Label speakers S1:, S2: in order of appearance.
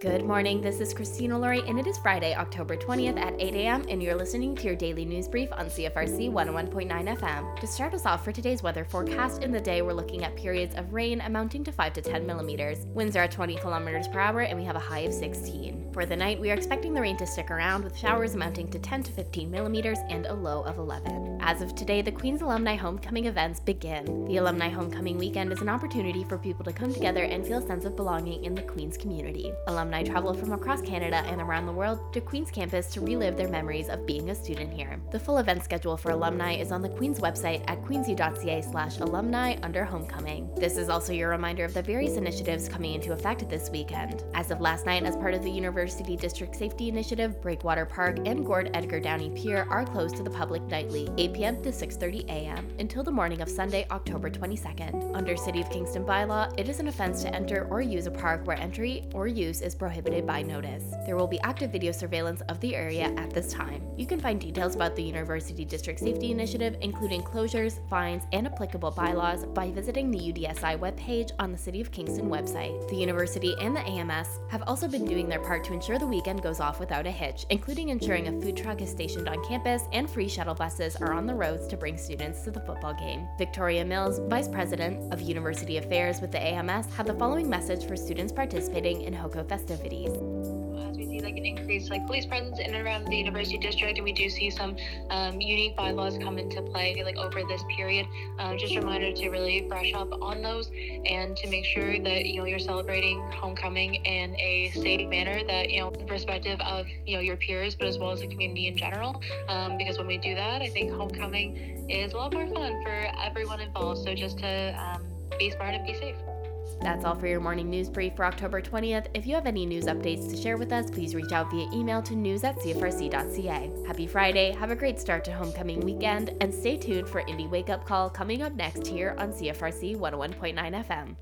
S1: Good morning. This is Christina Laurie, and it is Friday, October 20th at 8 a.m., and you're listening to your daily news brief on CFRC 101.9 FM. To start us off for today's weather forecast, in the day we're looking at periods of rain amounting to 5 to 10 millimeters. Winds are at 20 kilometers per hour, and we have a high of 16. For the night, we are expecting the rain to stick around with showers amounting to 10 to 15 millimeters and a low of 11. As of today, the Queen's Alumni Homecoming events begin. The Alumni Homecoming weekend is an opportunity for people to come together and feel a sense of belonging in the Queen's community. Alumni alumni travel from across Canada and around the world to Queen's campus to relive their memories of being a student here. The full event schedule for alumni is on the Queen's website at queensu.ca slash alumni under homecoming. This is also your reminder of the various initiatives coming into effect this weekend. As of last night, as part of the University District Safety Initiative, Breakwater Park and Gord Edgar Downie Pier are closed to the public nightly, 8 p.m. to 6.30 a.m. until the morning of Sunday, October 22nd. Under City of Kingston bylaw, it is an offense to enter or use a park where entry or use is prohibited by notice. There will be active video surveillance of the area at this time. You can find details about the University District Safety Initiative, including closures, fines, and applicable bylaws, by visiting the UDSI webpage on the City of Kingston website. The university and the AMS have also been doing their part to ensure the weekend goes off without a hitch, including ensuring a food truck is stationed on campus and free shuttle buses are on the roads to bring students to the football game. Victoria Mills, Vice President of University Affairs with the AMS, had the following message for students participating in HOCO festivities festivities.
S2: As we see like an increased like police presence in and around the university district, and we do see some um, unique bylaws come into play like over this period. Um, just a reminder to really brush up on those and to make sure that you know you're celebrating homecoming in a safe manner that you know perspective of you know your peers, but as well as the community in general. Um, because when we do that, I think homecoming is a lot more fun for everyone involved. So just to um, be smart and be safe.
S1: That's all for your morning news brief for October 20th. If you have any news updates to share with us, please reach out via email to news at cfrc.ca. Happy Friday, have a great start to homecoming weekend, and stay tuned for Indie Wake Up Call coming up next here on CFRC 101.9 FM.